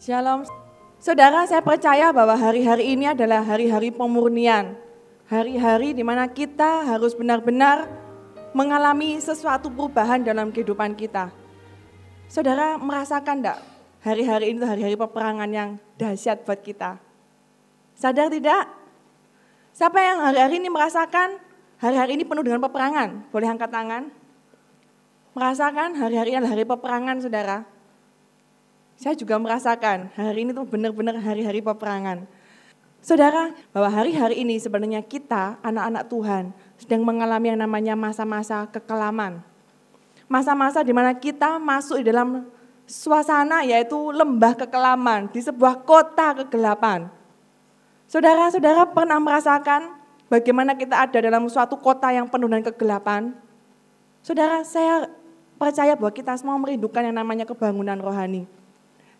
Shalom. Saudara, saya percaya bahwa hari-hari ini adalah hari-hari pemurnian. Hari-hari di mana kita harus benar-benar mengalami sesuatu perubahan dalam kehidupan kita. Saudara merasakan enggak hari-hari ini hari-hari peperangan yang dahsyat buat kita? Sadar tidak? Siapa yang hari-hari ini merasakan hari-hari ini penuh dengan peperangan? Boleh angkat tangan? Merasakan hari-hari adalah hari peperangan, saudara. Saya juga merasakan hari ini tuh benar-benar hari-hari peperangan. Saudara, bahwa hari-hari ini sebenarnya kita, anak-anak Tuhan, sedang mengalami yang namanya masa-masa kekelaman. Masa-masa di mana kita masuk di dalam suasana yaitu lembah kekelaman, di sebuah kota kegelapan. Saudara-saudara pernah merasakan bagaimana kita ada dalam suatu kota yang penuh dengan kegelapan? Saudara, saya percaya bahwa kita semua merindukan yang namanya kebangunan rohani.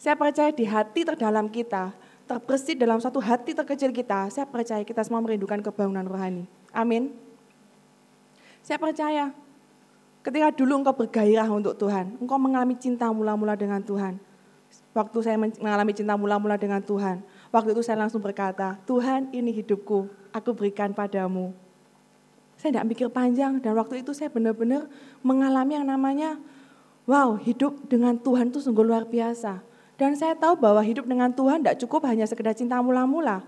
Saya percaya di hati terdalam kita, terbersih dalam satu hati terkecil kita, saya percaya kita semua merindukan kebangunan rohani. Amin. Saya percaya ketika dulu engkau bergairah untuk Tuhan, engkau mengalami cinta mula-mula dengan Tuhan. Waktu saya mengalami cinta mula-mula dengan Tuhan, waktu itu saya langsung berkata, Tuhan ini hidupku, aku berikan padamu. Saya tidak mikir panjang dan waktu itu saya benar-benar mengalami yang namanya, wow hidup dengan Tuhan itu sungguh luar biasa. Dan saya tahu bahwa hidup dengan Tuhan tidak cukup hanya sekedar cinta mula-mula.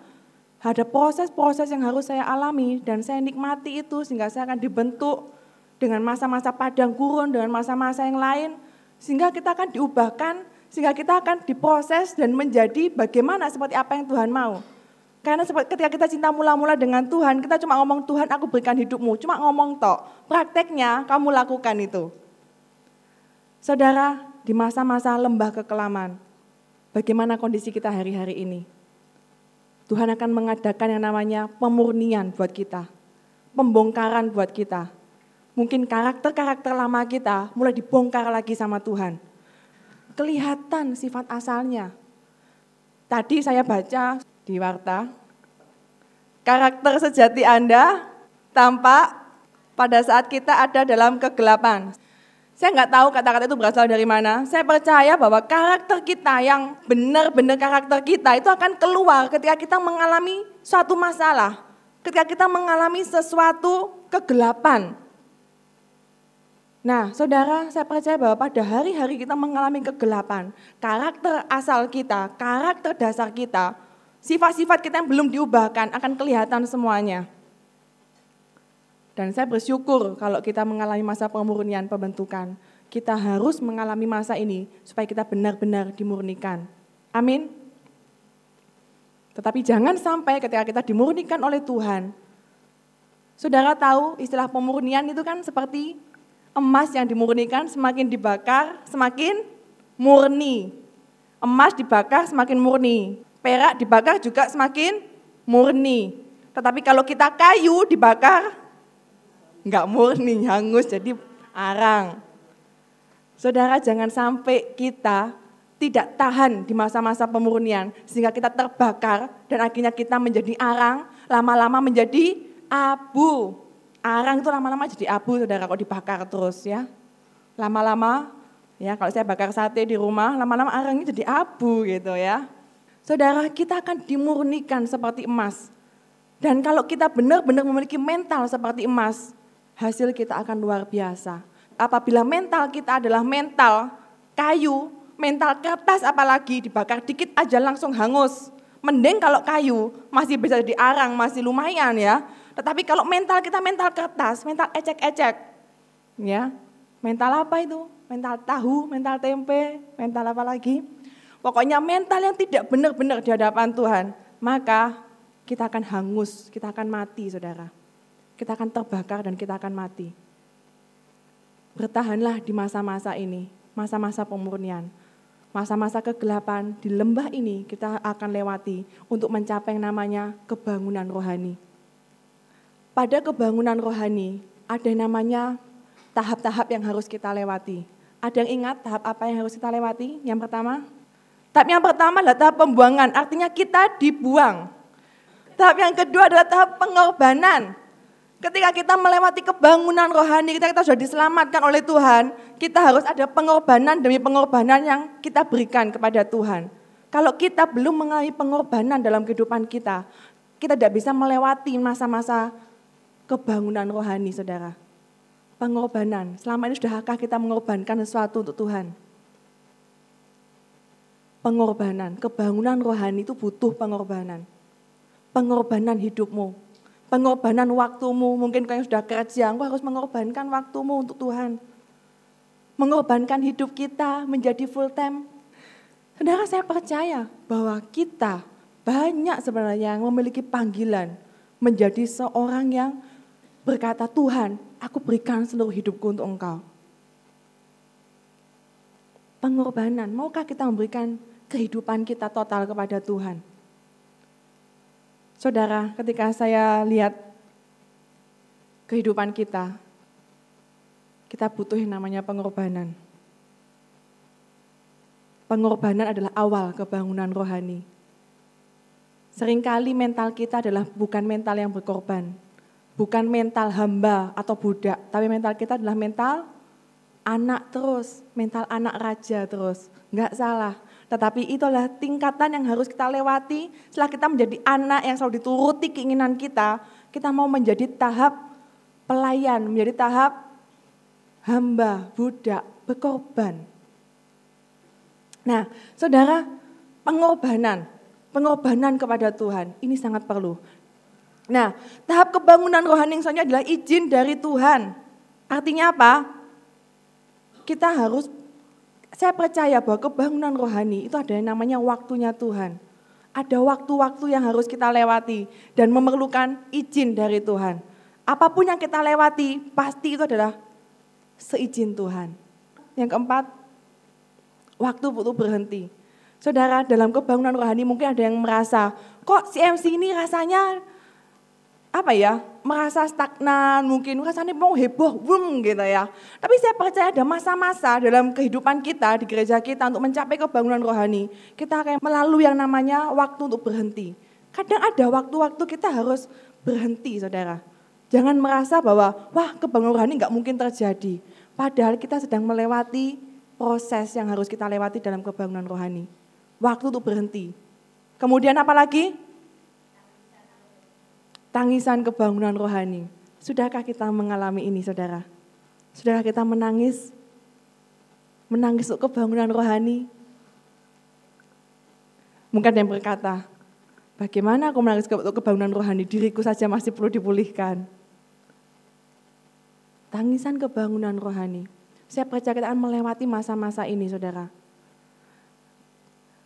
Ada proses-proses yang harus saya alami dan saya nikmati itu sehingga saya akan dibentuk dengan masa-masa padang gurun, dengan masa-masa yang lain. Sehingga kita akan diubahkan, sehingga kita akan diproses dan menjadi bagaimana seperti apa yang Tuhan mau. Karena ketika kita cinta mula-mula dengan Tuhan, kita cuma ngomong Tuhan aku berikan hidupmu, cuma ngomong tok. Prakteknya kamu lakukan itu. Saudara, di masa-masa lembah kekelaman, bagaimana kondisi kita hari-hari ini. Tuhan akan mengadakan yang namanya pemurnian buat kita, pembongkaran buat kita. Mungkin karakter-karakter lama kita mulai dibongkar lagi sama Tuhan. Kelihatan sifat asalnya. Tadi saya baca di warta, karakter sejati Anda tampak pada saat kita ada dalam kegelapan. Saya nggak tahu kata-kata itu berasal dari mana. Saya percaya bahwa karakter kita yang benar-benar karakter kita itu akan keluar ketika kita mengalami suatu masalah. Ketika kita mengalami sesuatu kegelapan. Nah, saudara, saya percaya bahwa pada hari-hari kita mengalami kegelapan, karakter asal kita, karakter dasar kita, sifat-sifat kita yang belum diubahkan akan kelihatan semuanya. Dan saya bersyukur kalau kita mengalami masa pemurnian pembentukan. Kita harus mengalami masa ini supaya kita benar-benar dimurnikan. Amin. Tetapi jangan sampai ketika kita dimurnikan oleh Tuhan, saudara tahu istilah pemurnian itu kan seperti emas yang dimurnikan semakin dibakar semakin murni. Emas dibakar semakin murni, perak dibakar juga semakin murni. Tetapi kalau kita kayu dibakar nggak murni, hangus jadi arang. Saudara jangan sampai kita tidak tahan di masa-masa pemurnian sehingga kita terbakar dan akhirnya kita menjadi arang, lama-lama menjadi abu. Arang itu lama-lama jadi abu saudara kalau dibakar terus ya. Lama-lama ya kalau saya bakar sate di rumah, lama-lama arangnya jadi abu gitu ya. Saudara kita akan dimurnikan seperti emas. Dan kalau kita benar-benar memiliki mental seperti emas, hasil kita akan luar biasa. Apabila mental kita adalah mental kayu, mental kertas apalagi dibakar dikit aja langsung hangus. Mending kalau kayu masih bisa diarang, masih lumayan ya. Tetapi kalau mental kita mental kertas, mental ecek-ecek. Ya. Mental apa itu? Mental tahu, mental tempe, mental apa lagi? Pokoknya mental yang tidak benar-benar di hadapan Tuhan, maka kita akan hangus, kita akan mati saudara kita akan terbakar dan kita akan mati. Bertahanlah di masa-masa ini, masa-masa pemurnian. Masa-masa kegelapan di lembah ini kita akan lewati untuk mencapai namanya kebangunan rohani. Pada kebangunan rohani ada namanya tahap-tahap yang harus kita lewati. Ada yang ingat tahap apa yang harus kita lewati? Yang pertama, tahap yang pertama adalah tahap pembuangan, artinya kita dibuang. Tahap yang kedua adalah tahap pengorbanan, Ketika kita melewati kebangunan rohani, kita, kita sudah diselamatkan oleh Tuhan, kita harus ada pengorbanan demi pengorbanan yang kita berikan kepada Tuhan. Kalau kita belum mengalami pengorbanan dalam kehidupan kita, kita tidak bisa melewati masa-masa kebangunan rohani, saudara. Pengorbanan, selama ini sudahkah kita mengorbankan sesuatu untuk Tuhan? Pengorbanan, kebangunan rohani itu butuh pengorbanan. Pengorbanan hidupmu, pengorbanan waktumu. Mungkin kau yang sudah kerja, engkau harus mengorbankan waktumu untuk Tuhan. Mengorbankan hidup kita menjadi full time. Saudara saya percaya bahwa kita banyak sebenarnya yang memiliki panggilan menjadi seorang yang berkata, Tuhan, aku berikan seluruh hidupku untuk engkau. Pengorbanan, maukah kita memberikan kehidupan kita total kepada Tuhan? Saudara, ketika saya lihat kehidupan kita, kita butuh yang namanya pengorbanan. Pengorbanan adalah awal kebangunan rohani. Seringkali mental kita adalah bukan mental yang berkorban, bukan mental hamba atau budak, tapi mental kita adalah mental anak terus, mental anak raja terus. Enggak salah, tetapi itulah tingkatan yang harus kita lewati setelah kita menjadi anak yang selalu dituruti keinginan kita. Kita mau menjadi tahap pelayan, menjadi tahap hamba, budak, berkorban. Nah, saudara, pengorbanan, pengorbanan kepada Tuhan, ini sangat perlu. Nah, tahap kebangunan rohani yang adalah izin dari Tuhan. Artinya apa? Kita harus saya percaya bahwa kebangunan rohani itu ada yang namanya waktunya Tuhan. Ada waktu-waktu yang harus kita lewati dan memerlukan izin dari Tuhan. Apa pun yang kita lewati, pasti itu adalah seizin Tuhan. Yang keempat, waktu butuh berhenti. Saudara, dalam kebangunan rohani mungkin ada yang merasa, kok CMC ini rasanya apa ya merasa stagnan mungkin rasanya mau heboh boom gitu ya. Tapi saya percaya ada masa-masa dalam kehidupan kita di gereja kita untuk mencapai kebangunan rohani kita akan melalui yang namanya waktu untuk berhenti. Kadang ada waktu-waktu kita harus berhenti saudara. Jangan merasa bahwa wah kebangunan rohani nggak mungkin terjadi. Padahal kita sedang melewati proses yang harus kita lewati dalam kebangunan rohani. Waktu untuk berhenti. Kemudian apa lagi tangisan kebangunan rohani. Sudahkah kita mengalami ini saudara? Sudahkah kita menangis? Menangis untuk kebangunan rohani? Mungkin ada yang berkata, bagaimana aku menangis untuk kebangunan rohani? Diriku saja masih perlu dipulihkan. Tangisan kebangunan rohani. Saya percaya kita akan melewati masa-masa ini saudara.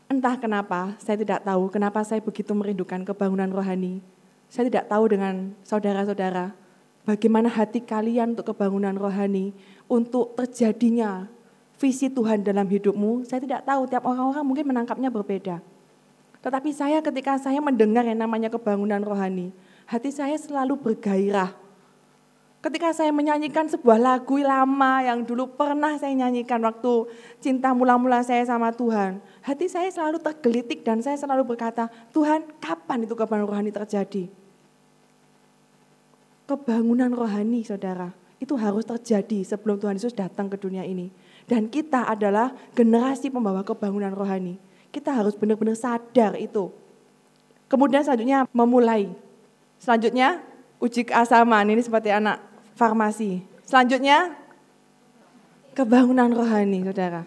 Entah kenapa, saya tidak tahu kenapa saya begitu merindukan kebangunan rohani saya tidak tahu dengan saudara-saudara bagaimana hati kalian untuk kebangunan rohani, untuk terjadinya visi Tuhan dalam hidupmu. Saya tidak tahu, tiap orang-orang mungkin menangkapnya berbeda. Tetapi saya ketika saya mendengar yang namanya kebangunan rohani, hati saya selalu bergairah. Ketika saya menyanyikan sebuah lagu lama yang dulu pernah saya nyanyikan waktu cinta mula-mula saya sama Tuhan, hati saya selalu tergelitik dan saya selalu berkata, Tuhan kapan itu kebangunan rohani terjadi? Kebangunan rohani saudara, itu harus terjadi sebelum Tuhan Yesus datang ke dunia ini. Dan kita adalah generasi pembawa kebangunan rohani. Kita harus benar-benar sadar itu. Kemudian selanjutnya memulai. Selanjutnya uji keasaman, ini seperti anak farmasi. Selanjutnya kebangunan rohani saudara.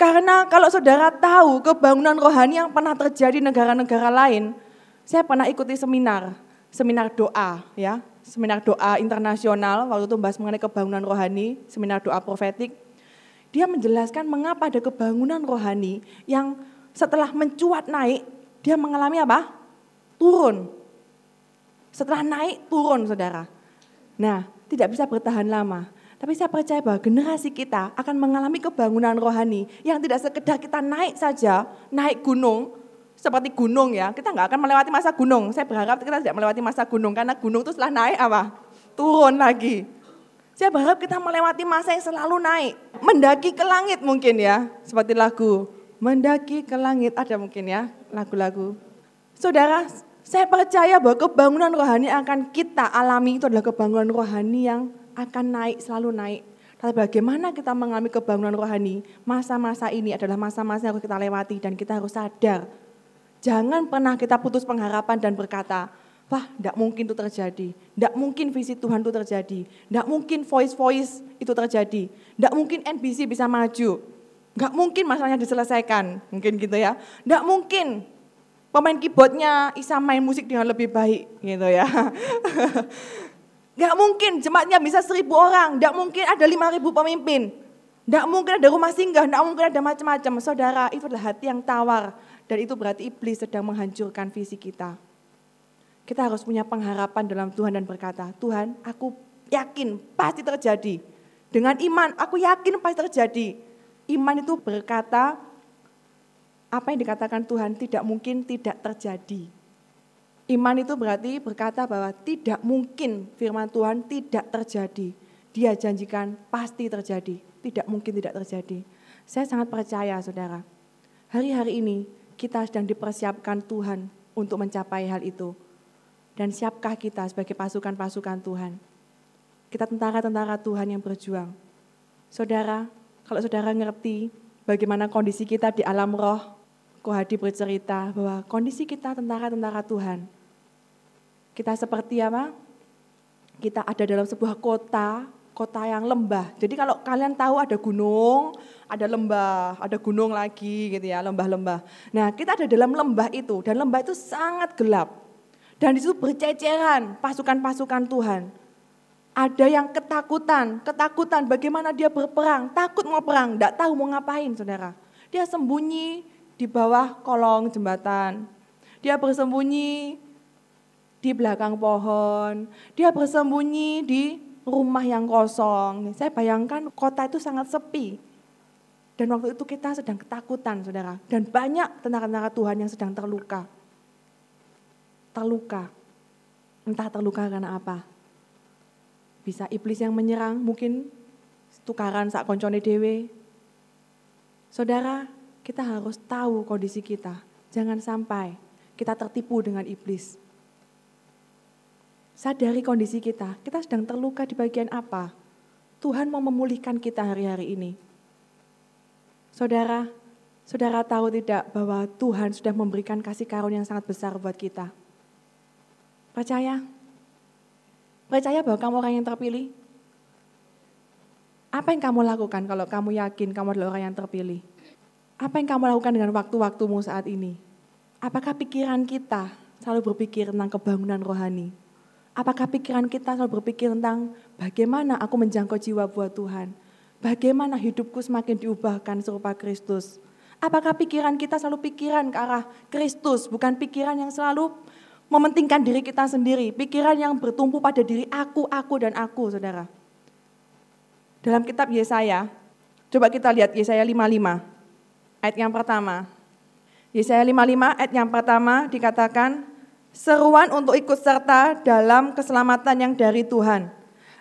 Karena kalau saudara tahu kebangunan rohani yang pernah terjadi di negara-negara lain, saya pernah ikuti seminar, seminar doa ya, seminar doa internasional waktu itu bahas mengenai kebangunan rohani, seminar doa profetik. Dia menjelaskan mengapa ada kebangunan rohani yang setelah mencuat naik, dia mengalami apa? Turun. Setelah naik, turun saudara. Nah, tidak bisa bertahan lama. Tapi saya percaya bahwa generasi kita akan mengalami kebangunan rohani yang tidak sekedar kita naik saja, naik gunung, seperti gunung ya. Kita nggak akan melewati masa gunung. Saya berharap kita tidak melewati masa gunung karena gunung itu setelah naik apa? Turun lagi. Saya berharap kita melewati masa yang selalu naik. Mendaki ke langit mungkin ya. Seperti lagu. Mendaki ke langit ada mungkin ya lagu-lagu. Saudara, saya percaya bahwa kebangunan rohani akan kita alami itu adalah kebangunan rohani yang akan naik, selalu naik. Tapi bagaimana kita mengalami kebangunan rohani, masa-masa ini adalah masa-masa yang harus kita lewati dan kita harus sadar. Jangan pernah kita putus pengharapan dan berkata, wah tidak mungkin itu terjadi, tidak mungkin visi Tuhan itu terjadi, tidak mungkin voice-voice itu terjadi, tidak mungkin NBC bisa maju, nggak mungkin masalahnya diselesaikan, mungkin gitu ya, tidak mungkin pemain keyboardnya bisa main musik dengan lebih baik gitu ya. Gak mungkin jemaatnya bisa seribu orang, gak mungkin ada lima ribu pemimpin, gak mungkin ada rumah singgah, gak mungkin ada macam-macam. Saudara, itu adalah hati yang tawar dan itu berarti iblis sedang menghancurkan visi kita. Kita harus punya pengharapan dalam Tuhan dan berkata, Tuhan aku yakin pasti terjadi. Dengan iman, aku yakin pasti terjadi. Iman itu berkata, apa yang dikatakan Tuhan tidak mungkin tidak terjadi. Iman itu berarti berkata bahwa tidak mungkin firman Tuhan tidak terjadi. Dia janjikan pasti terjadi, tidak mungkin tidak terjadi. Saya sangat percaya saudara, hari-hari ini kita sedang dipersiapkan Tuhan untuk mencapai hal itu. Dan siapkah kita sebagai pasukan-pasukan Tuhan? Kita tentara-tentara Tuhan yang berjuang. Saudara, kalau saudara ngerti bagaimana kondisi kita di alam roh, Kohadi bercerita bahwa kondisi kita tentara-tentara Tuhan kita seperti apa? Kita ada dalam sebuah kota, kota yang lembah. Jadi kalau kalian tahu ada gunung, ada lembah, ada gunung lagi gitu ya, lembah-lembah. Nah kita ada dalam lembah itu, dan lembah itu sangat gelap. Dan di berceceran pasukan-pasukan Tuhan. Ada yang ketakutan, ketakutan bagaimana dia berperang, takut mau perang, tidak tahu mau ngapain saudara. Dia sembunyi di bawah kolong jembatan. Dia bersembunyi di belakang pohon. Dia bersembunyi di rumah yang kosong. Saya bayangkan kota itu sangat sepi. Dan waktu itu kita sedang ketakutan, saudara. Dan banyak tentara-tentara Tuhan yang sedang terluka. Terluka. Entah terluka karena apa. Bisa iblis yang menyerang, mungkin tukaran saat koncone dewe. Saudara, kita harus tahu kondisi kita. Jangan sampai kita tertipu dengan iblis sadari kondisi kita. Kita sedang terluka di bagian apa? Tuhan mau memulihkan kita hari-hari ini. Saudara, saudara tahu tidak bahwa Tuhan sudah memberikan kasih karunia yang sangat besar buat kita? Percaya? Percaya bahwa kamu orang yang terpilih? Apa yang kamu lakukan kalau kamu yakin kamu adalah orang yang terpilih? Apa yang kamu lakukan dengan waktu-waktumu saat ini? Apakah pikiran kita selalu berpikir tentang kebangunan rohani? Apakah pikiran kita selalu berpikir tentang bagaimana aku menjangkau jiwa buat Tuhan? Bagaimana hidupku semakin diubahkan serupa Kristus? Apakah pikiran kita selalu pikiran ke arah Kristus, bukan pikiran yang selalu mementingkan diri kita sendiri, pikiran yang bertumpu pada diri aku, aku, dan aku, saudara. Dalam kitab Yesaya, coba kita lihat Yesaya 55, ayat yang pertama. Yesaya 55 ayat yang pertama dikatakan, Seruan untuk ikut serta dalam keselamatan yang dari Tuhan.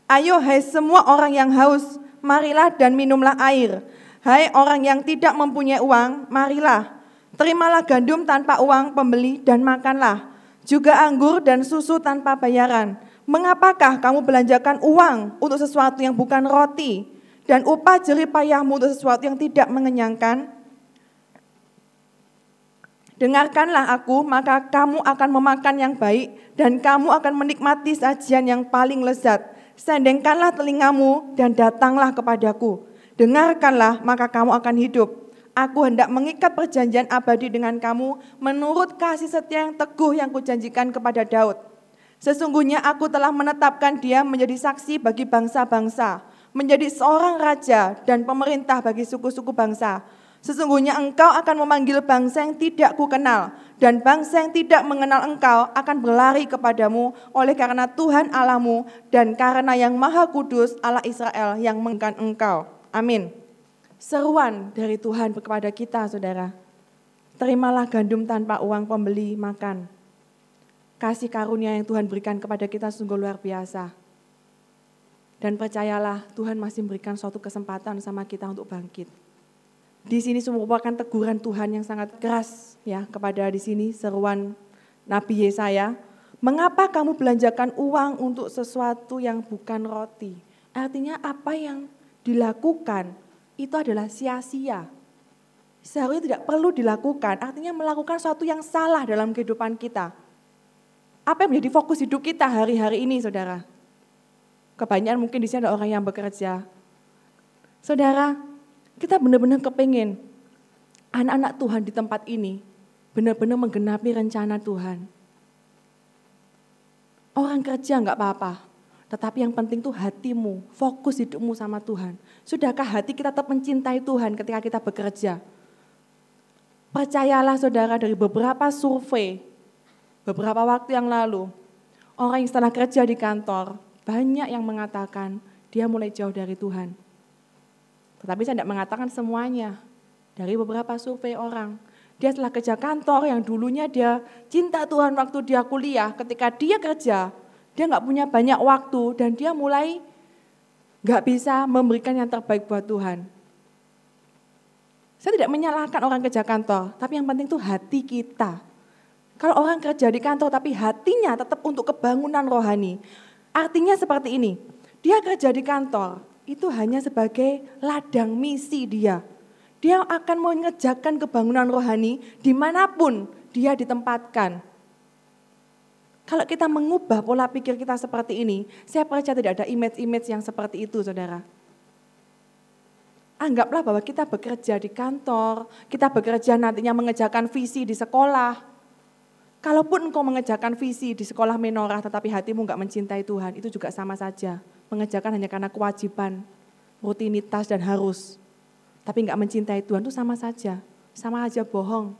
Ayo hai semua orang yang haus, marilah dan minumlah air. Hai orang yang tidak mempunyai uang, marilah. Terimalah gandum tanpa uang pembeli dan makanlah. Juga anggur dan susu tanpa bayaran. Mengapakah kamu belanjakan uang untuk sesuatu yang bukan roti dan upah jerih payahmu untuk sesuatu yang tidak mengenyangkan? Dengarkanlah aku, maka kamu akan memakan yang baik, dan kamu akan menikmati sajian yang paling lezat. Sendengkanlah telingamu, dan datanglah kepadaku. Dengarkanlah, maka kamu akan hidup. Aku hendak mengikat perjanjian abadi dengan kamu menurut kasih setia yang teguh yang kujanjikan kepada Daud. Sesungguhnya aku telah menetapkan dia menjadi saksi bagi bangsa-bangsa, menjadi seorang raja dan pemerintah bagi suku-suku bangsa Sesungguhnya engkau akan memanggil bangsa yang tidak kukenal, dan bangsa yang tidak mengenal engkau akan berlari kepadamu oleh karena Tuhan Allahmu dan karena yang maha kudus Allah Israel yang mengkan engkau. Amin. Seruan dari Tuhan kepada kita saudara. Terimalah gandum tanpa uang pembeli makan. Kasih karunia yang Tuhan berikan kepada kita sungguh luar biasa. Dan percayalah Tuhan masih memberikan suatu kesempatan sama kita untuk bangkit. Di sini merupakan teguran Tuhan yang sangat keras ya kepada di sini seruan Nabi Yesaya. Mengapa kamu belanjakan uang untuk sesuatu yang bukan roti? Artinya apa yang dilakukan itu adalah sia-sia. Seharusnya tidak perlu dilakukan, artinya melakukan sesuatu yang salah dalam kehidupan kita. Apa yang menjadi fokus hidup kita hari-hari ini, saudara? Kebanyakan mungkin di sini ada orang yang bekerja. Saudara, kita benar-benar kepingin anak-anak Tuhan di tempat ini benar-benar menggenapi rencana Tuhan. Orang kerja nggak apa-apa, tetapi yang penting tuh hatimu, fokus hidupmu sama Tuhan. Sudahkah hati kita tetap mencintai Tuhan ketika kita bekerja? Percayalah saudara dari beberapa survei, beberapa waktu yang lalu, orang yang setelah kerja di kantor, banyak yang mengatakan dia mulai jauh dari Tuhan. Tetapi saya tidak mengatakan semuanya. Dari beberapa survei orang, dia setelah kerja kantor yang dulunya dia cinta Tuhan waktu dia kuliah, ketika dia kerja, dia nggak punya banyak waktu dan dia mulai nggak bisa memberikan yang terbaik buat Tuhan. Saya tidak menyalahkan orang kerja kantor, tapi yang penting itu hati kita. Kalau orang kerja di kantor tapi hatinya tetap untuk kebangunan rohani. Artinya seperti ini, dia kerja di kantor, itu hanya sebagai ladang misi dia dia akan mengerjakan kebangunan rohani di mana pun dia ditempatkan. Kalau kita mengubah pola pikir kita seperti ini, saya percaya tidak ada image-image yang seperti itu, saudara. Anggaplah bahwa kita bekerja di kantor, kita bekerja nantinya mengerjakan visi di sekolah. Kalaupun engkau mengerjakan visi di sekolah menorah tetapi hatimu enggak mencintai Tuhan, itu juga sama saja. Mengerjakan hanya karena kewajiban, rutinitas dan harus tapi nggak mencintai Tuhan itu sama saja. Sama aja bohong,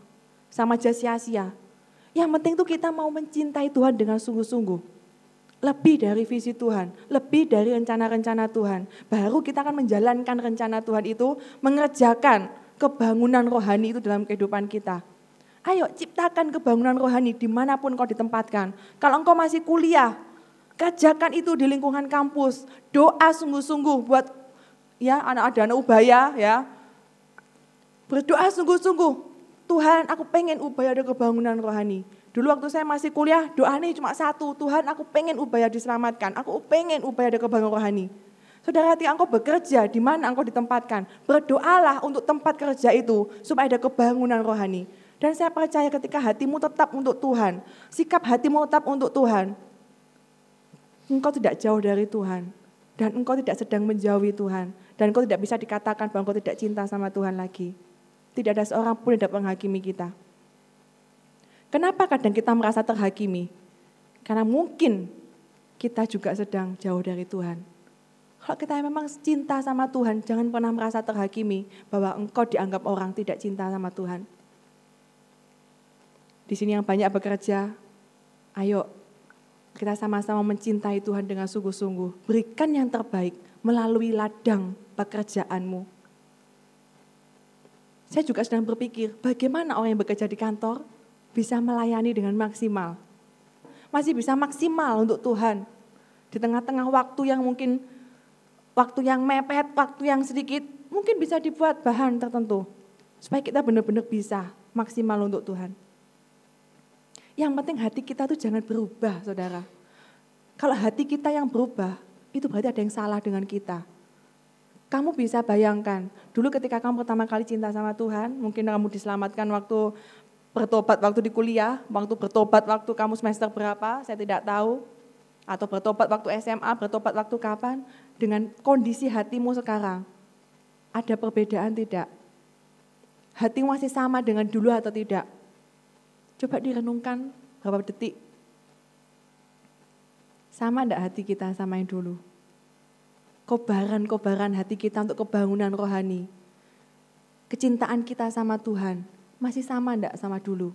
sama aja sia-sia. Yang penting tuh kita mau mencintai Tuhan dengan sungguh-sungguh. Lebih dari visi Tuhan, lebih dari rencana-rencana Tuhan. Baru kita akan menjalankan rencana Tuhan itu, mengerjakan kebangunan rohani itu dalam kehidupan kita. Ayo ciptakan kebangunan rohani di mana pun kau ditempatkan. Kalau engkau masih kuliah, kerjakan itu di lingkungan kampus. Doa sungguh-sungguh buat ya anak ada anak ubaya ya Berdoa sungguh-sungguh. Tuhan aku pengen ubaya ada kebangunan rohani. Dulu waktu saya masih kuliah doa ini cuma satu. Tuhan aku pengen ubaya diselamatkan. Aku pengen ubaya ada kebangunan rohani. Saudara hati engkau bekerja di mana engkau ditempatkan. Berdoalah untuk tempat kerja itu supaya ada kebangunan rohani. Dan saya percaya ketika hatimu tetap untuk Tuhan. Sikap hatimu tetap untuk Tuhan. Engkau tidak jauh dari Tuhan. Dan engkau tidak sedang menjauhi Tuhan. Dan engkau tidak bisa dikatakan bahwa engkau tidak cinta sama Tuhan lagi. Tidak ada seorang pun yang dapat menghakimi kita. Kenapa kadang kita merasa terhakimi? Karena mungkin kita juga sedang jauh dari Tuhan. Kalau kita memang cinta sama Tuhan, jangan pernah merasa terhakimi bahwa engkau dianggap orang tidak cinta sama Tuhan. Di sini yang banyak bekerja, ayo kita sama-sama mencintai Tuhan dengan sungguh-sungguh. Berikan yang terbaik melalui ladang pekerjaanmu saya juga sedang berpikir bagaimana orang yang bekerja di kantor bisa melayani dengan maksimal. Masih bisa maksimal untuk Tuhan. Di tengah-tengah waktu yang mungkin waktu yang mepet, waktu yang sedikit, mungkin bisa dibuat bahan tertentu. Supaya kita benar-benar bisa maksimal untuk Tuhan. Yang penting hati kita tuh jangan berubah, saudara. Kalau hati kita yang berubah, itu berarti ada yang salah dengan kita. Kamu bisa bayangkan, dulu ketika kamu pertama kali cinta sama Tuhan, mungkin kamu diselamatkan waktu bertobat waktu di kuliah, waktu bertobat waktu kamu semester berapa, saya tidak tahu. Atau bertobat waktu SMA, bertobat waktu kapan, dengan kondisi hatimu sekarang. Ada perbedaan tidak? Hatimu masih sama dengan dulu atau tidak? Coba direnungkan berapa detik. Sama enggak hati kita sama yang dulu? kobaran-kobaran hati kita untuk kebangunan rohani. Kecintaan kita sama Tuhan masih sama enggak sama dulu?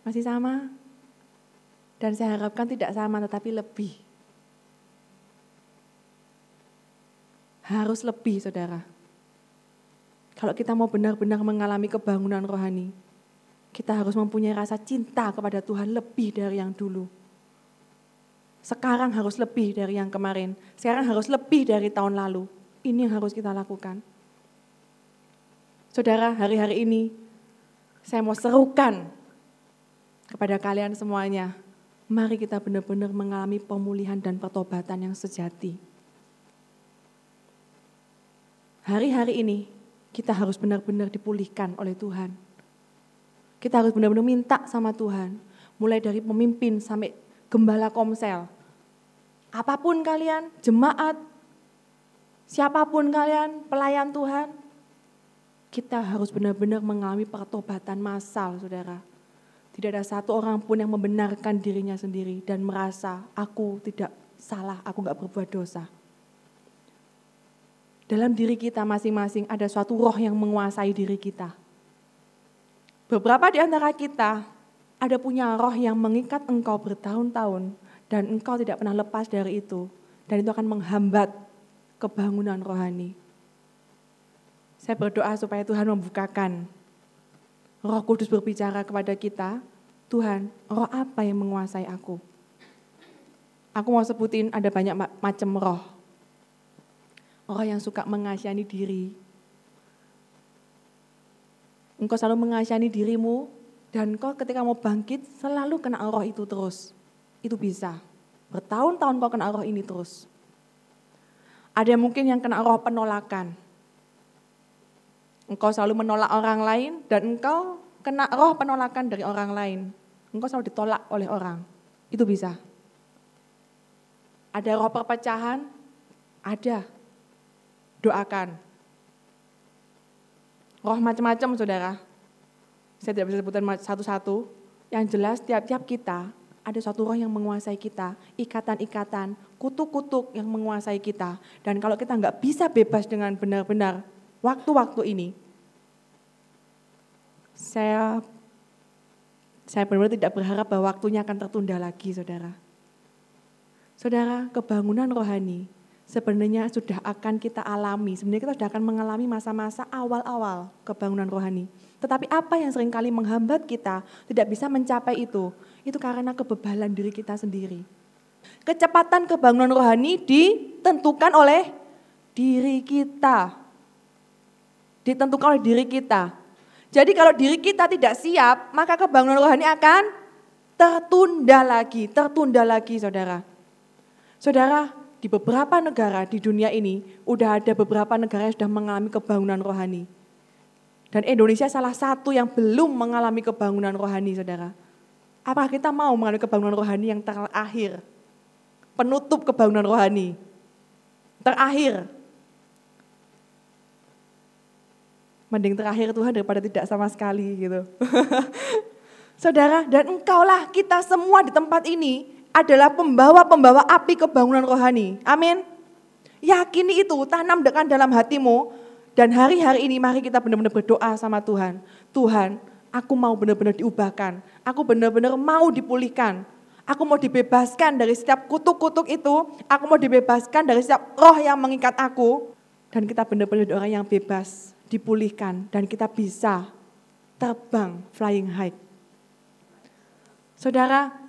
Masih sama? Dan saya harapkan tidak sama tetapi lebih. Harus lebih saudara. Kalau kita mau benar-benar mengalami kebangunan rohani, kita harus mempunyai rasa cinta kepada Tuhan lebih dari yang dulu. Sekarang harus lebih dari yang kemarin. Sekarang harus lebih dari tahun lalu. Ini yang harus kita lakukan. Saudara, hari-hari ini saya mau serukan kepada kalian semuanya. Mari kita benar-benar mengalami pemulihan dan pertobatan yang sejati. Hari-hari ini kita harus benar-benar dipulihkan oleh Tuhan. Kita harus benar-benar minta sama Tuhan, mulai dari pemimpin sampai gembala komsel. Apa pun kalian, jemaat, siapa pun kalian, pelayan Tuhan, kita harus benar-benar mengalami pertobatan massal, saudara. Tidak ada satu orang pun yang membenarkan dirinya sendiri dan merasa aku tidak salah, aku nggak berbuat dosa. Dalam diri kita masing-masing ada suatu roh yang menguasai diri kita. Beberapa di antara kita ada punya roh yang mengikat engkau bertahun-tahun dan engkau tidak pernah lepas dari itu. Dan itu akan menghambat kebangunan rohani. Saya berdoa supaya Tuhan membukakan roh kudus berbicara kepada kita, Tuhan, roh apa yang menguasai aku? Aku mau sebutin ada banyak macam roh. Orang yang suka mengasihani diri. Engkau selalu mengasihani dirimu dan kau ketika mau bangkit selalu kena roh itu terus. Itu bisa. Bertahun-tahun kau kena roh ini terus. Ada mungkin yang kena roh penolakan. Engkau selalu menolak orang lain dan engkau kena roh penolakan dari orang lain. Engkau selalu ditolak oleh orang. Itu bisa. Ada roh perpecahan? Ada doakan. Roh macam-macam saudara. Saya tidak bisa sebutkan satu-satu. Yang jelas tiap-tiap kita ada suatu roh yang menguasai kita, ikatan-ikatan, kutuk-kutuk yang menguasai kita. Dan kalau kita nggak bisa bebas dengan benar-benar waktu-waktu ini, saya saya benar-benar tidak berharap bahwa waktunya akan tertunda lagi, saudara. Saudara, kebangunan rohani sebenarnya sudah akan kita alami. Sebenarnya kita sudah akan mengalami masa-masa awal-awal kebangunan rohani. Tetapi apa yang sering kali menghambat kita tidak bisa mencapai itu, itu karena kebebalan diri kita sendiri. Kecepatan kebangunan rohani ditentukan oleh diri kita. Ditentukan oleh diri kita. Jadi kalau diri kita tidak siap, maka kebangunan rohani akan tertunda lagi, tertunda lagi saudara. Saudara, di beberapa negara di dunia ini, udah ada beberapa negara yang sudah mengalami kebangunan rohani. Dan Indonesia salah satu yang belum mengalami kebangunan rohani, saudara. Apakah kita mau mengalami kebangunan rohani yang terakhir? Penutup kebangunan rohani. Terakhir. Mending terakhir Tuhan daripada tidak sama sekali gitu. saudara, dan engkaulah kita semua di tempat ini adalah pembawa-pembawa api kebangunan rohani. Amin. Yakini itu, tanam dekat dalam hatimu. Dan hari-hari ini mari kita benar-benar berdoa sama Tuhan. Tuhan, aku mau benar-benar diubahkan. Aku benar-benar mau dipulihkan. Aku mau dibebaskan dari setiap kutuk-kutuk itu. Aku mau dibebaskan dari setiap roh yang mengikat aku. Dan kita benar-benar orang yang bebas, dipulihkan. Dan kita bisa terbang flying high. Saudara,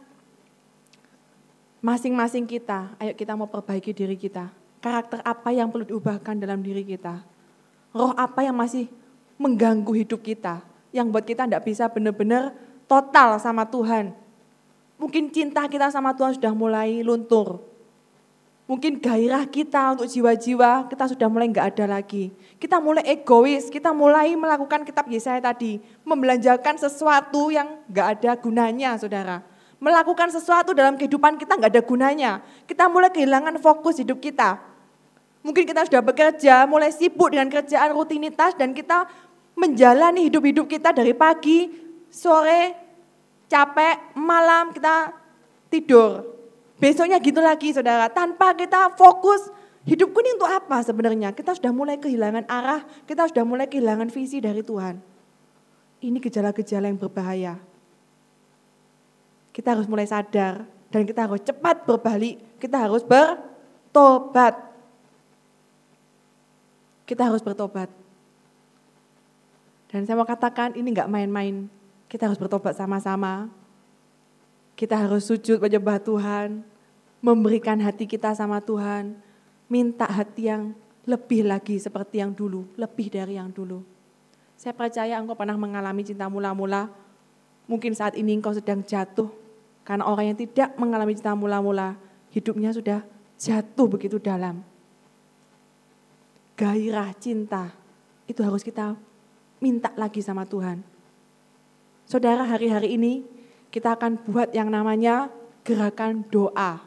Masing-masing kita, ayo kita mau perbaiki diri kita. Karakter apa yang perlu diubahkan dalam diri kita. Roh apa yang masih mengganggu hidup kita. Yang buat kita tidak bisa benar-benar total sama Tuhan. Mungkin cinta kita sama Tuhan sudah mulai luntur. Mungkin gairah kita untuk jiwa-jiwa kita sudah mulai nggak ada lagi. Kita mulai egois, kita mulai melakukan kitab Yesaya tadi. Membelanjakan sesuatu yang nggak ada gunanya saudara melakukan sesuatu dalam kehidupan kita nggak ada gunanya. Kita mulai kehilangan fokus hidup kita. Mungkin kita sudah bekerja, mulai sibuk dengan kerjaan rutinitas dan kita menjalani hidup-hidup kita dari pagi, sore, capek, malam kita tidur. Besoknya gitu lagi saudara, tanpa kita fokus hidupku ini untuk apa sebenarnya? Kita sudah mulai kehilangan arah, kita sudah mulai kehilangan visi dari Tuhan. Ini gejala-gejala yang berbahaya kita harus mulai sadar dan kita harus cepat berbalik, kita harus bertobat. Kita harus bertobat. Dan saya mau katakan ini enggak main-main. Kita harus bertobat sama-sama. Kita harus sujud menyembah Tuhan, memberikan hati kita sama Tuhan, minta hati yang lebih lagi seperti yang dulu, lebih dari yang dulu. Saya percaya engkau pernah mengalami cinta mula-mula, mungkin saat ini engkau sedang jatuh, Karena orang yang tidak mengalami cinta mula-mula, hidupnya sudah jatuh begitu dalam. Gairah cinta itu harus kita minta lagi sama Tuhan. Saudara, hari-hari ini kita akan buat yang namanya gerakan doa.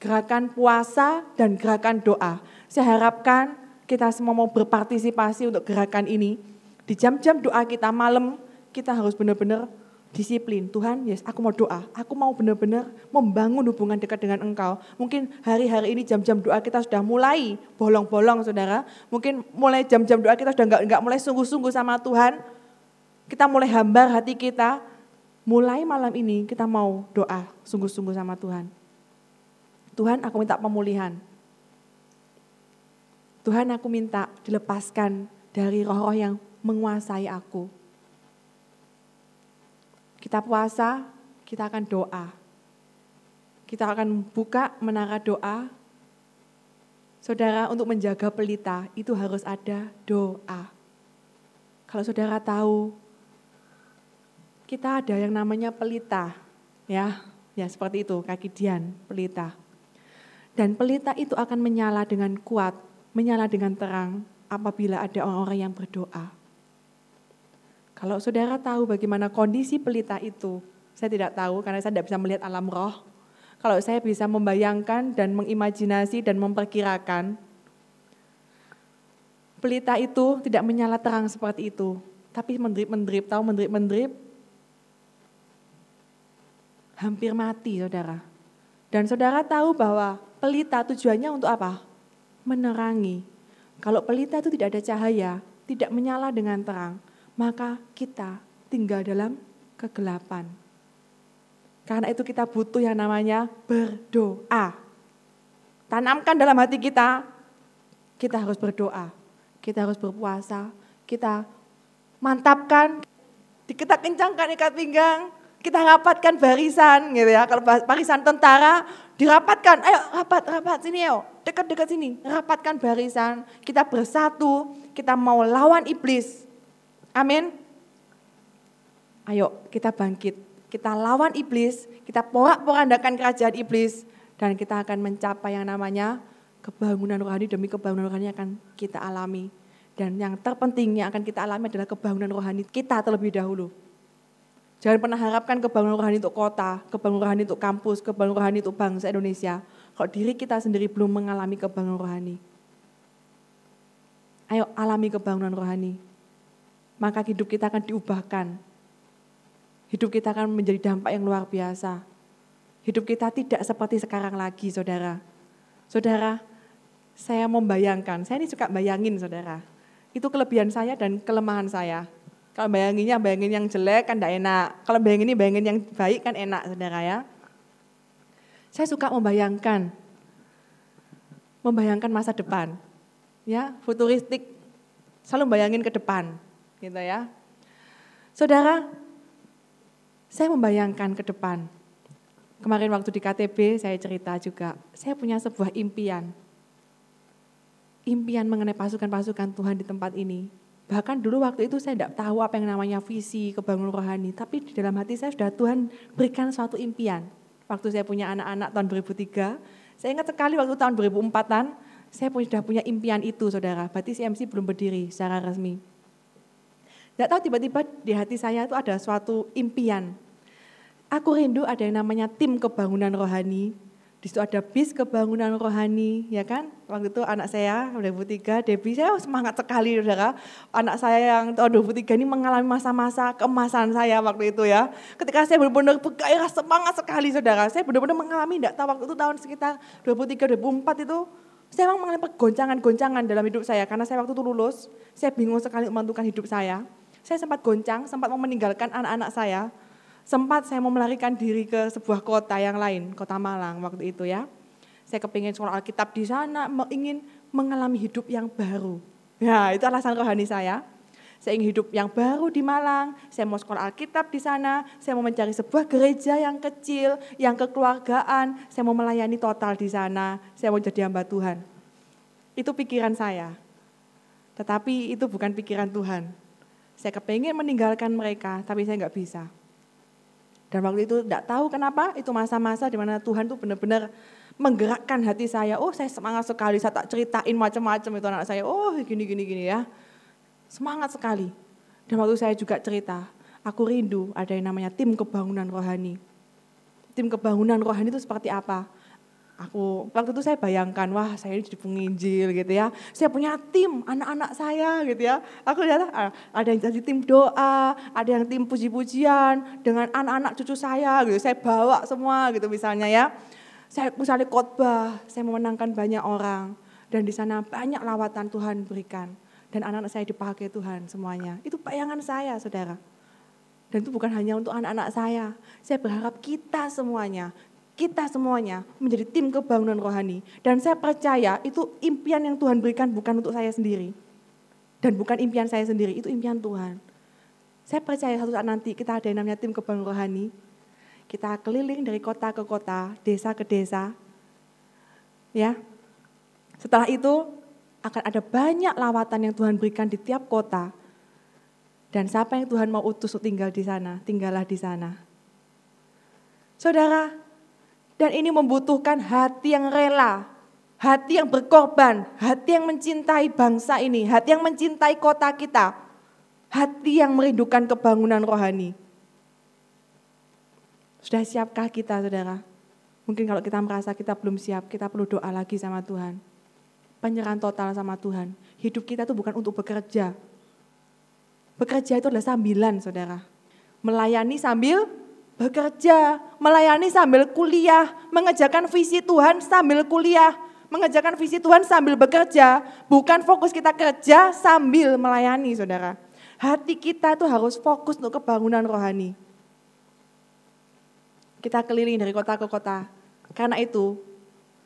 Gerakan puasa dan gerakan doa. Saya harapkan kita semua mau berpartisipasi untuk gerakan ini. Di jam-jam doa kita malam, kita harus benar-benar disiplin. Tuhan, yes, aku mau doa. Aku mau benar-benar membangun hubungan dekat dengan Engkau. Mungkin hari-hari ini jam-jam doa kita sudah mulai bolong-bolong, saudara. Mungkin mulai jam-jam doa kita sudah enggak, enggak mulai sungguh-sungguh sama Tuhan. Kita mulai hambar hati kita. Mulai malam ini kita mau doa sungguh-sungguh sama Tuhan. Tuhan, aku minta pemulihan. Tuhan, aku minta dilepaskan dari roh-roh yang menguasai aku kita puasa, kita akan doa. Kita akan buka menara doa. Saudara, untuk menjaga pelita itu harus ada doa. Kalau saudara tahu, kita ada yang namanya pelita, ya, ya seperti itu, kaki dian, pelita. Dan pelita itu akan menyala dengan kuat, menyala dengan terang apabila ada orang-orang yang berdoa. Kalau saudara tahu bagaimana kondisi pelita itu, saya tidak tahu karena saya tidak bisa melihat alam roh. Kalau saya bisa membayangkan dan mengimajinasi dan memperkirakan, pelita itu tidak menyala terang seperti itu, tapi mendrip-mendrip, tahu mendrip-mendrip, hampir mati saudara. Dan saudara tahu bahwa pelita tujuannya untuk apa? Menerangi. Kalau pelita itu tidak ada cahaya, tidak menyala dengan terang, maka kita tinggal dalam kegelapan. Karena itu kita butuh yang namanya berdoa. Tanamkan dalam hati kita, kita harus berdoa, kita harus berpuasa, kita mantapkan, kita kencangkan ikat pinggang, kita rapatkan barisan gitu ya. Kalau barisan tentara dirapatkan, ayo rapat, rapat sini yo, dekat-dekat sini, rapatkan barisan. Kita bersatu, kita mau lawan iblis. Amin. Ayo kita bangkit, kita lawan iblis, kita porak-porandakan kerajaan iblis, dan kita akan mencapai yang namanya kebangunan rohani demi kebangunan rohani akan kita alami. Dan yang terpenting yang akan kita alami adalah kebangunan rohani kita terlebih dahulu. Jangan pernah harapkan kebangunan rohani untuk kota, kebangunan rohani untuk kampus, kebangunan rohani untuk bangsa Indonesia. Kalau diri kita sendiri belum mengalami kebangunan rohani. Ayo alami kebangunan rohani maka hidup kita akan diubahkan. Hidup kita akan menjadi dampak yang luar biasa. Hidup kita tidak seperti sekarang lagi, saudara. Saudara, saya membayangkan, saya ini suka bayangin, saudara. Itu kelebihan saya dan kelemahan saya. Kalau bayanginnya, bayangin yang jelek kan tidak enak. Kalau bayangin ini, bayangin yang baik kan enak, saudara ya. Saya suka membayangkan, membayangkan masa depan. Ya, futuristik, selalu bayangin ke depan gitu ya. Saudara, saya membayangkan ke depan. Kemarin waktu di KTB saya cerita juga, saya punya sebuah impian. Impian mengenai pasukan-pasukan Tuhan di tempat ini. Bahkan dulu waktu itu saya tidak tahu apa yang namanya visi kebangunan rohani, tapi di dalam hati saya sudah Tuhan berikan suatu impian. Waktu saya punya anak-anak tahun 2003, saya ingat sekali waktu tahun 2004-an, saya sudah punya impian itu saudara, berarti CMC belum berdiri secara resmi. Tidak tahu tiba-tiba di hati saya itu ada suatu impian. Aku rindu ada yang namanya tim kebangunan rohani. Di situ ada bis kebangunan rohani, ya kan? Waktu itu anak saya, 2003, Debbie, saya semangat sekali, saudara. Anak saya yang tahun 2003 ini mengalami masa-masa keemasan saya waktu itu ya. Ketika saya benar-benar bergairah semangat sekali, saudara. Saya benar-benar mengalami, tidak tahu waktu itu tahun sekitar 2003-2004 itu, saya memang mengalami goncangan-goncangan dalam hidup saya. Karena saya waktu itu lulus, saya bingung sekali menentukan hidup saya. Saya sempat goncang, sempat mau meninggalkan anak-anak saya. Sempat saya mau melarikan diri ke sebuah kota yang lain, kota Malang waktu itu ya. Saya kepingin sekolah Alkitab di sana, ingin mengalami hidup yang baru. Ya, itu alasan rohani saya. Saya ingin hidup yang baru di Malang, saya mau sekolah Alkitab di sana, saya mau mencari sebuah gereja yang kecil, yang kekeluargaan, saya mau melayani total di sana, saya mau jadi hamba Tuhan. Itu pikiran saya. Tetapi itu bukan pikiran Tuhan. Saya kepengen meninggalkan mereka, tapi saya nggak bisa. Dan waktu itu tidak tahu kenapa, itu masa-masa di mana Tuhan tuh benar-benar menggerakkan hati saya. Oh saya semangat sekali, saya tak ceritain macam-macam itu anak saya. Oh gini, gini, gini ya. Semangat sekali. Dan waktu saya juga cerita, aku rindu ada yang namanya tim kebangunan rohani. Tim kebangunan rohani itu seperti apa? Aku waktu itu saya bayangkan, wah saya ini jadi penginjil gitu ya. Saya punya tim anak-anak saya gitu ya. Aku lihat ah, ada yang jadi tim doa, ada yang tim puji-pujian dengan anak-anak cucu saya gitu. Saya bawa semua gitu misalnya ya. Saya misalnya khotbah, saya memenangkan banyak orang dan di sana banyak lawatan Tuhan berikan dan anak-anak saya dipakai Tuhan semuanya. Itu bayangan saya, Saudara. Dan itu bukan hanya untuk anak-anak saya. Saya berharap kita semuanya kita semuanya menjadi tim kebangunan rohani. Dan saya percaya itu impian yang Tuhan berikan bukan untuk saya sendiri. Dan bukan impian saya sendiri, itu impian Tuhan. Saya percaya satu saat nanti kita ada yang namanya tim kebangunan rohani. Kita keliling dari kota ke kota, desa ke desa. Ya. Setelah itu akan ada banyak lawatan yang Tuhan berikan di tiap kota. Dan siapa yang Tuhan mau utus tinggal di sana, tinggallah di sana. Saudara, dan ini membutuhkan hati yang rela, hati yang berkorban, hati yang mencintai bangsa ini, hati yang mencintai kota kita, hati yang merindukan kebangunan rohani. Sudah siapkah kita saudara? Mungkin kalau kita merasa kita belum siap, kita perlu doa lagi sama Tuhan. Penyerahan total sama Tuhan. Hidup kita itu bukan untuk bekerja. Bekerja itu adalah sambilan saudara. Melayani sambil bekerja, melayani sambil kuliah, mengejarkan visi Tuhan sambil kuliah, mengejarkan visi Tuhan sambil bekerja, bukan fokus kita kerja sambil melayani, saudara. Hati kita itu harus fokus untuk kebangunan rohani. Kita keliling dari kota ke kota. Karena itu,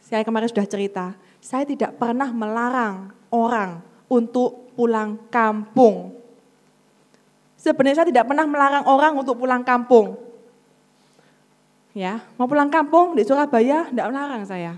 saya kemarin sudah cerita, saya tidak pernah melarang orang untuk pulang kampung. Sebenarnya saya tidak pernah melarang orang untuk pulang kampung ya mau pulang kampung di Surabaya tidak melarang saya.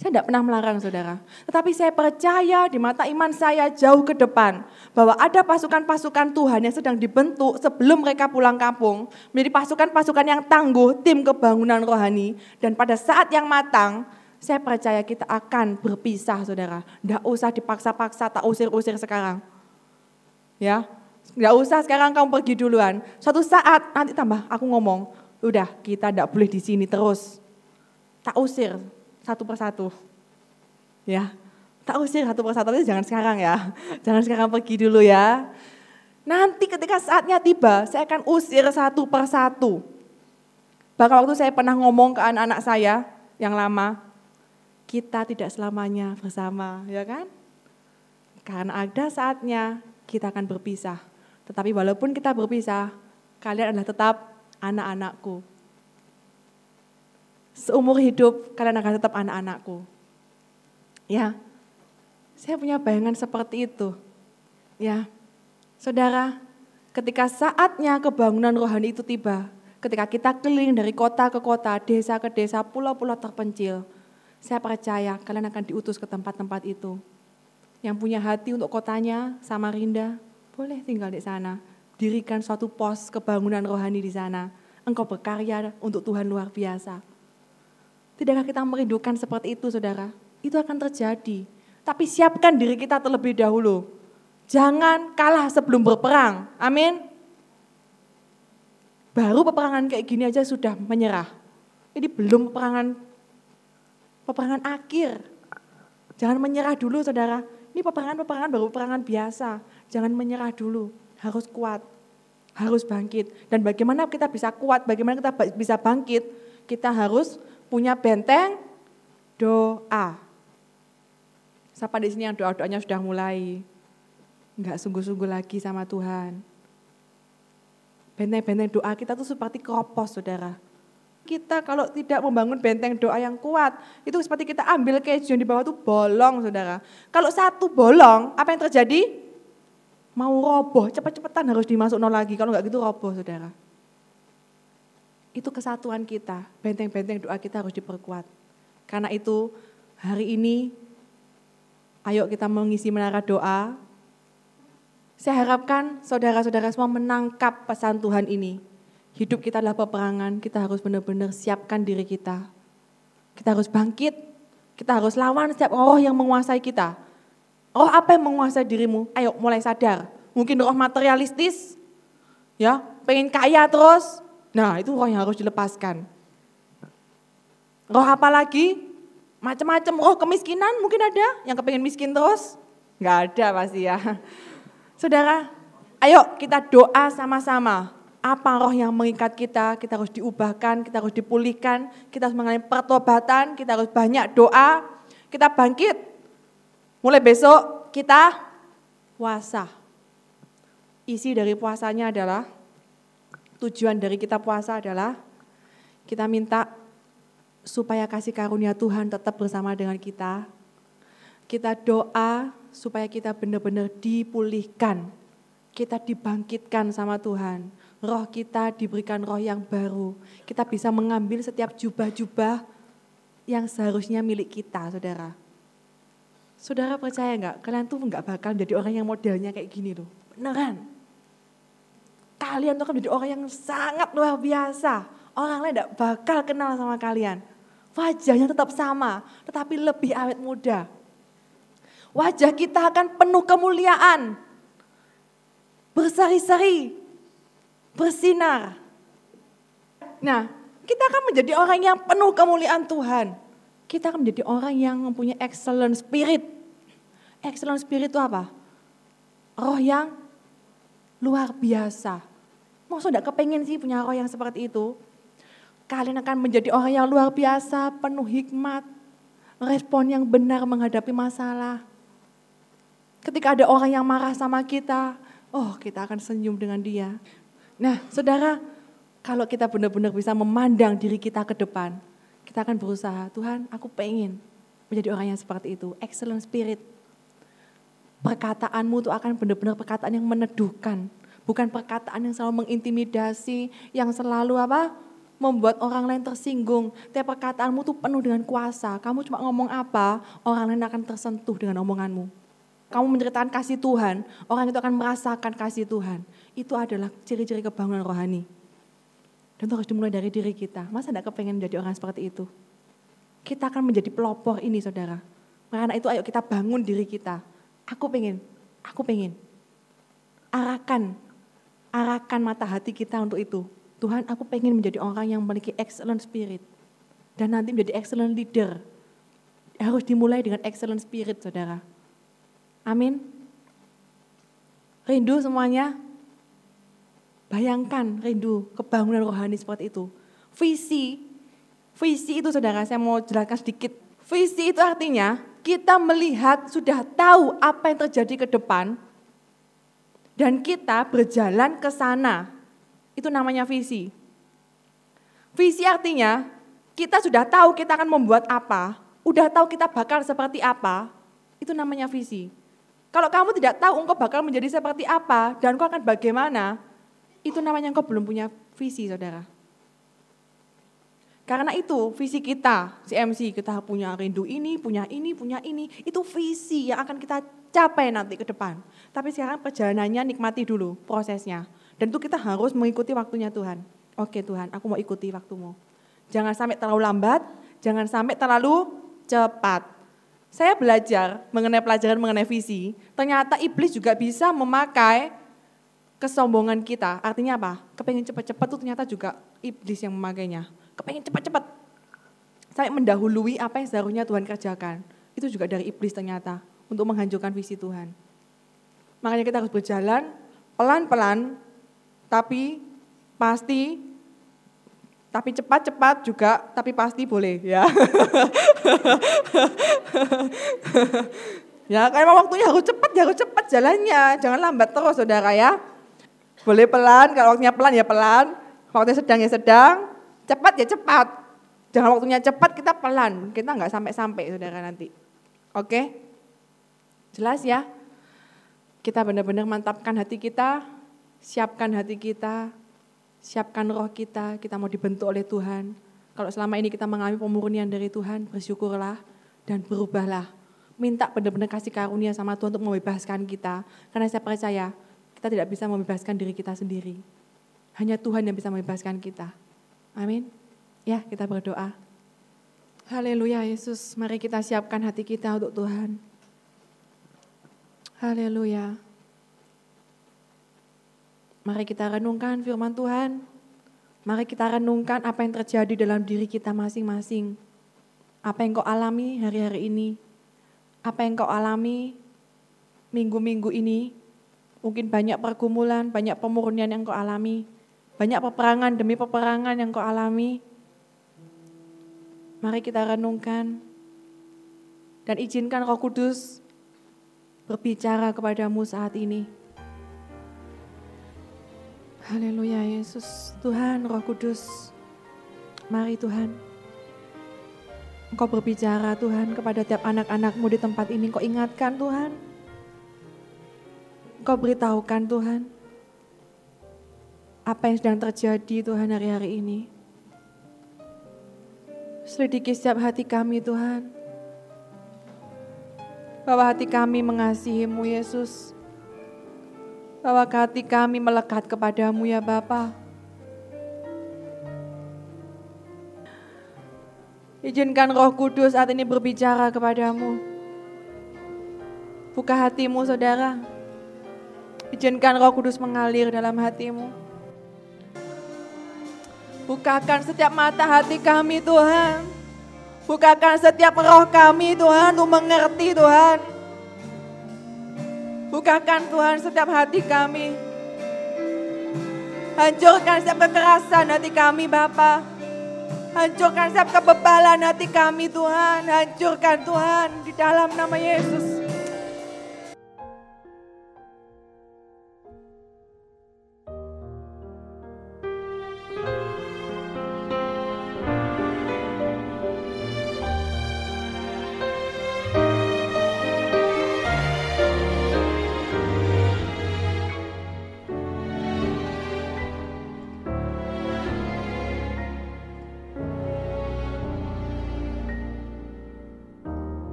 Saya tidak pernah melarang saudara. Tetapi saya percaya di mata iman saya jauh ke depan. Bahwa ada pasukan-pasukan Tuhan yang sedang dibentuk sebelum mereka pulang kampung. Menjadi pasukan-pasukan yang tangguh, tim kebangunan rohani. Dan pada saat yang matang, saya percaya kita akan berpisah saudara. Tidak usah dipaksa-paksa, tak usir-usir sekarang. Ya, tidak usah sekarang kamu pergi duluan. Suatu saat nanti tambah aku ngomong, udah kita tidak boleh di sini terus. Tak usir satu persatu. Ya, tak usir satu persatu, tapi jangan sekarang ya. Jangan sekarang pergi dulu ya. Nanti ketika saatnya tiba, saya akan usir satu persatu. Bahkan waktu saya pernah ngomong ke anak-anak saya yang lama, kita tidak selamanya bersama, ya kan? Karena ada saatnya kita akan berpisah. Tetapi walaupun kita berpisah, kalian adalah tetap anak-anakku. Seumur hidup kalian akan tetap anak-anakku. Ya, saya punya bayangan seperti itu. Ya, saudara, ketika saatnya kebangunan rohani itu tiba, ketika kita keliling dari kota ke kota, desa ke desa, pulau-pulau terpencil, saya percaya kalian akan diutus ke tempat-tempat itu. Yang punya hati untuk kotanya, Samarinda, boleh tinggal di sana dirikan suatu pos kebangunan rohani di sana. Engkau berkarya untuk Tuhan luar biasa. Tidakkah kita merindukan seperti itu saudara? Itu akan terjadi. Tapi siapkan diri kita terlebih dahulu. Jangan kalah sebelum berperang. Amin. Baru peperangan kayak gini aja sudah menyerah. Ini belum peperangan peperangan akhir. Jangan menyerah dulu saudara. Ini peperangan-peperangan baru peperangan biasa. Jangan menyerah dulu harus kuat, harus bangkit. Dan bagaimana kita bisa kuat, bagaimana kita bisa bangkit, kita harus punya benteng doa. Siapa di sini yang doa-doanya sudah mulai enggak sungguh-sungguh lagi sama Tuhan. Benteng-benteng doa kita tuh seperti keropos, saudara. Kita kalau tidak membangun benteng doa yang kuat, itu seperti kita ambil keju yang di bawah tuh bolong, saudara. Kalau satu bolong, apa yang terjadi? Mau roboh, cepat-cepatan harus dimasuk nol lagi. Kalau nggak gitu roboh, saudara. Itu kesatuan kita, benteng-benteng doa kita harus diperkuat. Karena itu hari ini, ayo kita mengisi menara doa. Saya harapkan saudara-saudara semua menangkap pesan Tuhan ini. Hidup kita adalah peperangan, kita harus benar-benar siapkan diri kita. Kita harus bangkit, kita harus lawan setiap roh yang menguasai kita. Roh apa yang menguasai dirimu? Ayo mulai sadar. Mungkin roh materialistis, ya pengen kaya terus. Nah itu roh yang harus dilepaskan. Roh apa lagi? Macam-macam roh kemiskinan mungkin ada yang kepengen miskin terus? Enggak ada pasti ya. Saudara, ayo kita doa sama-sama apa roh yang mengikat kita, kita harus diubahkan, kita harus dipulihkan, kita harus mengalami pertobatan, kita harus banyak doa, kita bangkit. Mulai besok kita puasa. Isi dari puasanya adalah, tujuan dari kita puasa adalah, kita minta supaya kasih karunia Tuhan tetap bersama dengan kita. Kita doa supaya kita benar-benar dipulihkan, kita dibangkitkan sama Tuhan roh kita diberikan roh yang baru. Kita bisa mengambil setiap jubah-jubah yang seharusnya milik kita, saudara. Saudara percaya nggak? Kalian tuh nggak bakal menjadi orang yang modelnya kayak gini loh. Beneran. Kalian tuh akan menjadi orang yang sangat luar biasa. Orang lain tidak bakal kenal sama kalian. Wajahnya tetap sama, tetapi lebih awet muda. Wajah kita akan penuh kemuliaan. Bersari-sari, bersinar. Nah, kita akan menjadi orang yang penuh kemuliaan Tuhan. Kita akan menjadi orang yang mempunyai excellent spirit. Excellent spirit itu apa? Roh yang luar biasa. Mau sudah kepengen sih punya roh yang seperti itu? Kalian akan menjadi orang yang luar biasa, penuh hikmat, respon yang benar menghadapi masalah. Ketika ada orang yang marah sama kita, oh kita akan senyum dengan dia. Nah, saudara, kalau kita benar-benar bisa memandang diri kita ke depan, kita akan berusaha, Tuhan aku pengen menjadi orang yang seperti itu, excellent spirit. Perkataanmu itu akan benar-benar perkataan yang meneduhkan, bukan perkataan yang selalu mengintimidasi, yang selalu apa? membuat orang lain tersinggung. Tiap perkataanmu tuh penuh dengan kuasa. Kamu cuma ngomong apa, orang lain akan tersentuh dengan omonganmu. Kamu menceritakan kasih Tuhan, orang itu akan merasakan kasih Tuhan itu adalah ciri-ciri kebangunan rohani. Dan itu harus dimulai dari diri kita. Masa tidak kepengen menjadi orang seperti itu? Kita akan menjadi pelopor ini saudara. Karena itu ayo kita bangun diri kita. Aku pengen, aku pengen. Arahkan, arahkan mata hati kita untuk itu. Tuhan aku pengen menjadi orang yang memiliki excellent spirit. Dan nanti menjadi excellent leader. Harus dimulai dengan excellent spirit saudara. Amin. Rindu semuanya Bayangkan rindu kebangunan rohani seperti itu. Visi, visi itu saudara saya mau jelaskan sedikit. Visi itu artinya kita melihat sudah tahu apa yang terjadi ke depan dan kita berjalan ke sana. Itu namanya visi. Visi artinya kita sudah tahu kita akan membuat apa, udah tahu kita bakal seperti apa, itu namanya visi. Kalau kamu tidak tahu engkau bakal menjadi seperti apa dan engkau akan bagaimana, itu namanya engkau belum punya visi saudara. Karena itu visi kita, CMC, kita punya rindu ini, punya ini, punya ini. Itu visi yang akan kita capai nanti ke depan. Tapi sekarang perjalanannya nikmati dulu prosesnya. Dan itu kita harus mengikuti waktunya Tuhan. Oke Tuhan, aku mau ikuti waktumu. Jangan sampai terlalu lambat, jangan sampai terlalu cepat. Saya belajar mengenai pelajaran mengenai visi, ternyata iblis juga bisa memakai kesombongan kita. Artinya apa? Kepengen cepat-cepat tuh ternyata juga iblis yang memakainya. Kepengen cepat-cepat. Sampai mendahului apa yang seharusnya Tuhan kerjakan. Itu juga dari iblis ternyata. Untuk menghancurkan visi Tuhan. Makanya kita harus berjalan pelan-pelan. Tapi pasti tapi cepat-cepat juga, tapi pasti boleh ya. ya, karena waktunya harus cepat, ya harus cepat jalannya. Jangan lambat terus saudara ya. Boleh pelan, kalau waktunya pelan ya pelan, waktunya sedang ya sedang, cepat ya cepat. Jangan waktunya cepat kita pelan, kita nggak sampai-sampai saudara nanti. Oke? Jelas ya? Kita benar-benar mantapkan hati kita, siapkan hati kita, siapkan roh kita, kita mau dibentuk oleh Tuhan. Kalau selama ini kita mengalami pemurnian dari Tuhan, bersyukurlah dan berubahlah. Minta benar-benar kasih karunia sama Tuhan untuk membebaskan kita. Karena saya percaya kita tidak bisa membebaskan diri kita sendiri. Hanya Tuhan yang bisa membebaskan kita. Amin. Ya, kita berdoa. Haleluya Yesus, mari kita siapkan hati kita untuk Tuhan. Haleluya. Mari kita renungkan firman Tuhan. Mari kita renungkan apa yang terjadi dalam diri kita masing-masing. Apa yang kau alami hari-hari ini? Apa yang kau alami minggu-minggu ini? Mungkin banyak pergumulan, banyak pemurnian yang kau alami. Banyak peperangan demi peperangan yang kau alami. Mari kita renungkan dan izinkan Roh Kudus berbicara kepadamu saat ini. Haleluya Yesus, Tuhan Roh Kudus. Mari Tuhan. Engkau berbicara Tuhan kepada tiap anak-anakmu di tempat ini. Engkau ingatkan Tuhan. Engkau beritahukan Tuhan apa yang sedang terjadi Tuhan hari-hari ini. Selidiki setiap hati kami Tuhan. Bahwa hati kami mengasihimu Yesus. Bahwa hati kami melekat kepadamu ya Bapa. Izinkan roh kudus saat ini berbicara kepadamu. Buka hatimu saudara. Izinkan roh kudus mengalir dalam hatimu. Bukakan setiap mata hati kami Tuhan. Bukakan setiap roh kami Tuhan untuk mengerti Tuhan. Bukakan Tuhan setiap hati kami. Hancurkan setiap kekerasan hati kami Bapa. Hancurkan setiap kebebalan hati kami Tuhan. Hancurkan Tuhan di dalam nama Yesus.